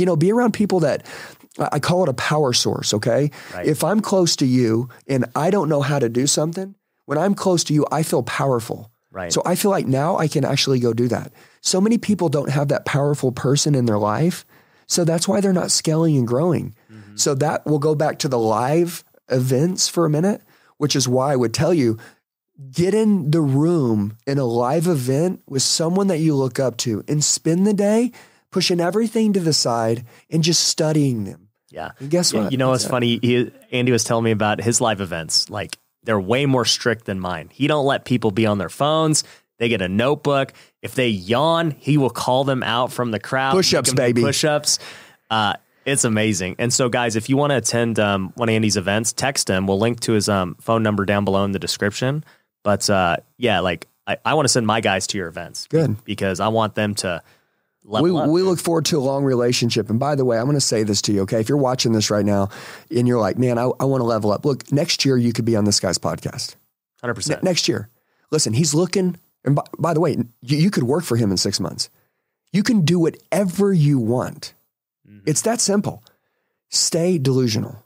you know, be around people that I call it a power source, okay? Right. If I'm close to you and I don't know how to do something, when I'm close to you, I feel powerful. Right. So I feel like now I can actually go do that. So many people don't have that powerful person in their life. So that's why they're not scaling and growing. Mm-hmm. So that will go back to the live events for a minute, which is why I would tell you get in the room in a live event with someone that you look up to and spend the day pushing everything to the side and just studying them. Yeah. And guess what? You know what's funny? He, Andy was telling me about his live events. Like they're way more strict than mine. He don't let people be on their phones. They get a notebook. If they yawn, he will call them out from the crowd. Push-ups, baby. Push ups. Uh, it's amazing. And so, guys, if you want to attend um, one of Andy's events, text him. We'll link to his um, phone number down below in the description. But uh, yeah, like I, I want to send my guys to your events. Good. Because I want them to we, up. we look forward to a long relationship. And by the way, I'm going to say this to you, okay? If you're watching this right now and you're like, man, I, I want to level up. Look, next year you could be on this guy's podcast. 100%. Ne- next year. Listen, he's looking. And by, by the way, you, you could work for him in six months. You can do whatever you want. Mm-hmm. It's that simple. Stay delusional.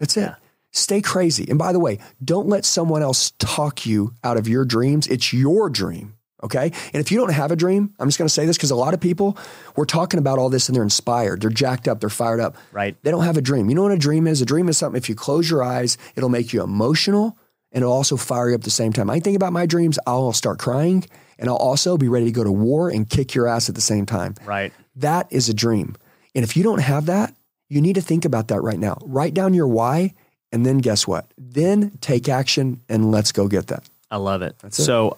That's it. Yeah. Stay crazy. And by the way, don't let someone else talk you out of your dreams. It's your dream. Okay. And if you don't have a dream, I'm just going to say this because a lot of people, we're talking about all this and they're inspired. They're jacked up. They're fired up. Right. They don't have a dream. You know what a dream is? A dream is something, if you close your eyes, it'll make you emotional and it'll also fire you up at the same time. I think about my dreams, I'll start crying and I'll also be ready to go to war and kick your ass at the same time. Right. That is a dream. And if you don't have that, you need to think about that right now. Write down your why and then guess what? Then take action and let's go get that. I love it. That's it.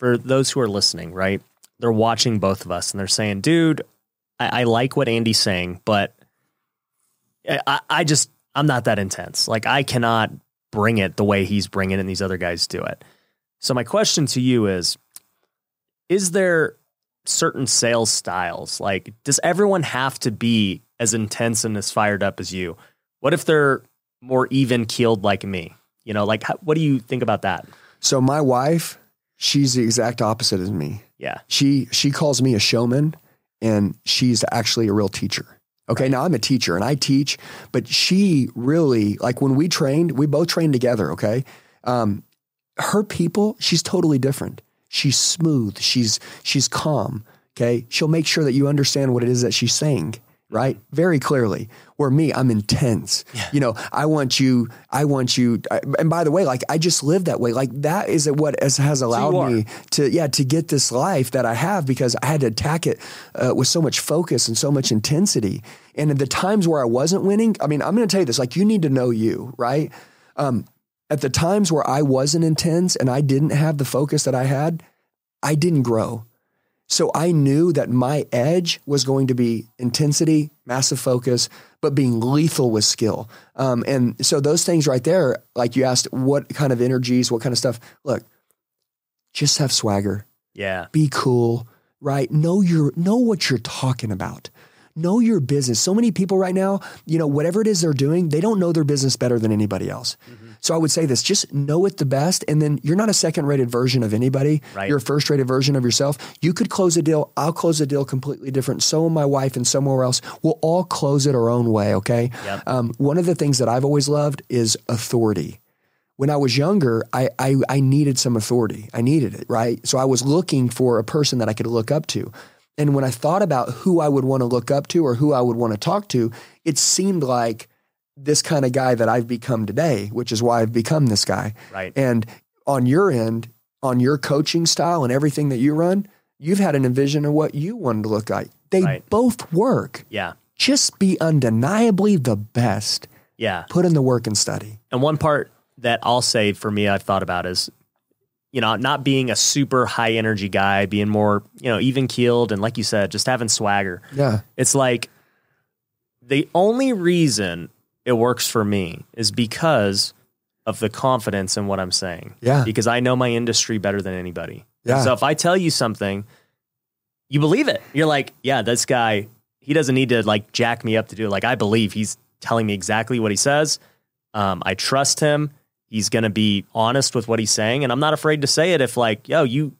For those who are listening, right, they're watching both of us and they're saying, dude, I, I like what Andy's saying, but I, I just, I'm not that intense. Like, I cannot bring it the way he's bringing it and these other guys do it. So, my question to you is Is there certain sales styles? Like, does everyone have to be as intense and as fired up as you? What if they're more even keeled like me? You know, like, how, what do you think about that? So my wife, she's the exact opposite of me. Yeah. She she calls me a showman and she's actually a real teacher. Okay, now I'm a teacher and I teach, but she really like when we trained, we both trained together, okay? Um her people, she's totally different. She's smooth, she's she's calm, okay? She'll make sure that you understand what it is that she's saying, right? Very clearly. Where me, I'm intense. You know, I want you, I want you. I- and by the way, like I just live that way. Like that is what has, has allowed are. me to, yeah, to get this life that I have because I had to attack it uh, with so much focus and so much intensity. And at the times where I wasn't winning, I mean, I'm going to tell you this, like you need to know you, right? Um, at the times where I wasn't intense and I didn't have the focus that I had, I didn't grow. So I knew that my edge was going to be intensity, massive focus, but being lethal with skill. Um, and so those things right there, like you asked, what kind of energies, what kind of stuff? Look, just have swagger, Yeah. be cool, right? Know your know what you're talking about. Know your business. So many people right now, you know, whatever it is they're doing, they don't know their business better than anybody else. So I would say this, just know it the best and then you're not a second rated version of anybody. Right. You're a first rated version of yourself. You could close a deal, I'll close a deal completely different. So will my wife and somewhere else. We'll all close it our own way, okay? Yep. Um, one of the things that I've always loved is authority when I was younger, I, I I needed some authority. I needed it, right? So I was looking for a person that I could look up to. And when I thought about who I would want to look up to or who I would want to talk to, it seemed like this kind of guy that I've become today, which is why I've become this guy. Right. And on your end, on your coaching style and everything that you run, you've had an envision of what you wanted to look like. They Right. both work. Yeah. Just be undeniably the best. Yeah. Put in the work and study. And one part that I'll say for me, I've thought about is, you know, not being a super high energy guy, being more, you know, even keeled. And like you said, just having swagger. Yeah. It's like the only reason it works for me is because of the confidence in what I'm saying. Yeah. Because I know my industry better than anybody. Yeah. So if I tell you something, you believe it. You're like, yeah, this guy, he doesn't need to like jack me up to do it. Like I believe he's telling me exactly what he says. Um, I trust him. He's going to be honest with what he's saying, and I'm not afraid to say it. If like, yo, you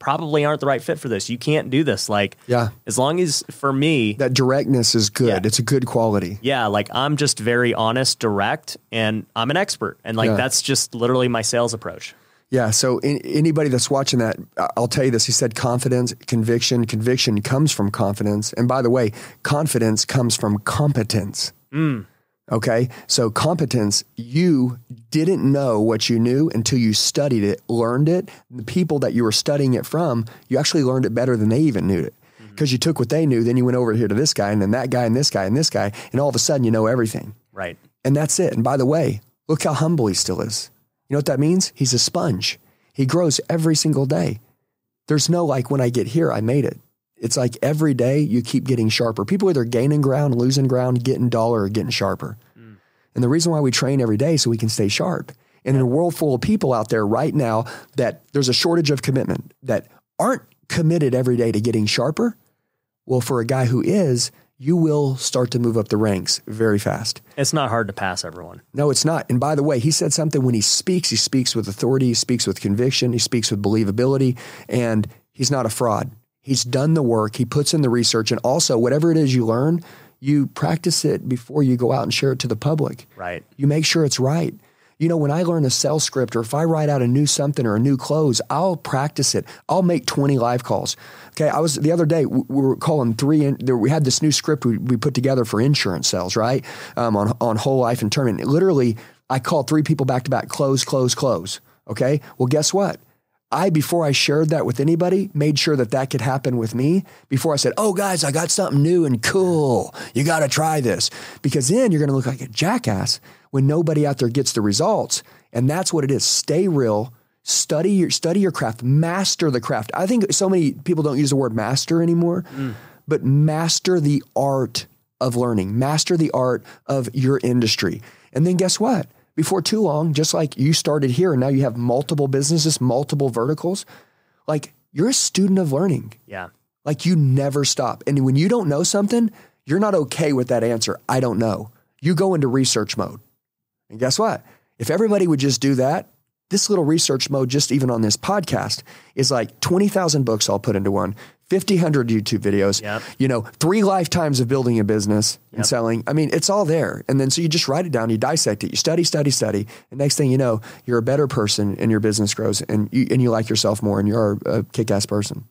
probably aren't the right fit for this. You can't do this. Like, Yeah. as long as for me, That directness is good. Yeah. It's a good quality. yeah, like I'm just very honest, direct, and I'm an expert. And like Yeah. that's just literally my sales approach. Yeah. So in, anybody that's watching that, I'll tell you this. He said confidence, conviction. Conviction comes from confidence. And by the way, confidence comes from competence. Hmm. Okay. So competence, you didn't know what you knew until you studied it, learned it. The people that you were studying it from, you actually learned it better than they even knew it. Mm-hmm. Because you took what they knew, then you went over here to this guy, and then that guy, and this guy, and this guy, and all of a sudden you know everything. Right. And that's it. And by the way, look how humble he still is. You know what that means? He's a sponge. He grows every single day. There's no like when I get here, I made it. It's like every day you keep getting sharper. People either gaining ground, losing ground, getting duller, or getting sharper. Mm. And the reason why we train every day is so we can stay sharp. And in a world full of people out there right now that there's a shortage of commitment that aren't committed every day to getting sharper, well, for a guy who is, you will start to move up the ranks very fast. It's not hard to pass everyone. No, it's not. And by the way, he said something when he speaks, he speaks with authority, he speaks with conviction, he speaks with believability, and he's not a fraud. He's done the work, he puts in the research, and also whatever it is you learn, you practice it before you go out and share it to the public. Right. You make sure it's right. You know, when I learn a sales script or if I write out a new something or a new close, I'll practice it. I'll make 20 live calls. Okay. I was the other day, we we were calling three, in, we had this new script we, we put together for insurance sales, right? Um, on, on whole life and term. And literally, I called three people back to back, close, close, close. Okay. Well, guess what? I, before I shared that with anybody, made sure that that could happen with me before I said, Oh, guys, I got something new and cool. You got to try this. Because then you're going to look like a jackass when nobody out there gets the results. And that's what it is. Stay real. Study your study your craft. Master the craft. I think so many people don't use the word master anymore, mm. but master the art of learning. Master the art of your industry. And then guess what? Before too long, just like you started here and now you have multiple businesses, multiple verticals, like you're a student of learning. Yeah. Like you never stop. And when you don't know something, you're not okay with that answer. I don't know. You go into research mode. And guess what? If everybody would just do that, this little research mode, just even on this podcast, is like 20,000 books I'll put into one, 50, 100 YouTube videos, Yep. you know, three lifetimes of building a business and selling. I mean, it's all there. And then so you just write it down, you dissect it, you study, study, study. And next thing you know, you're a better person and your business grows and you, and you like yourself more and you're a kick ass person.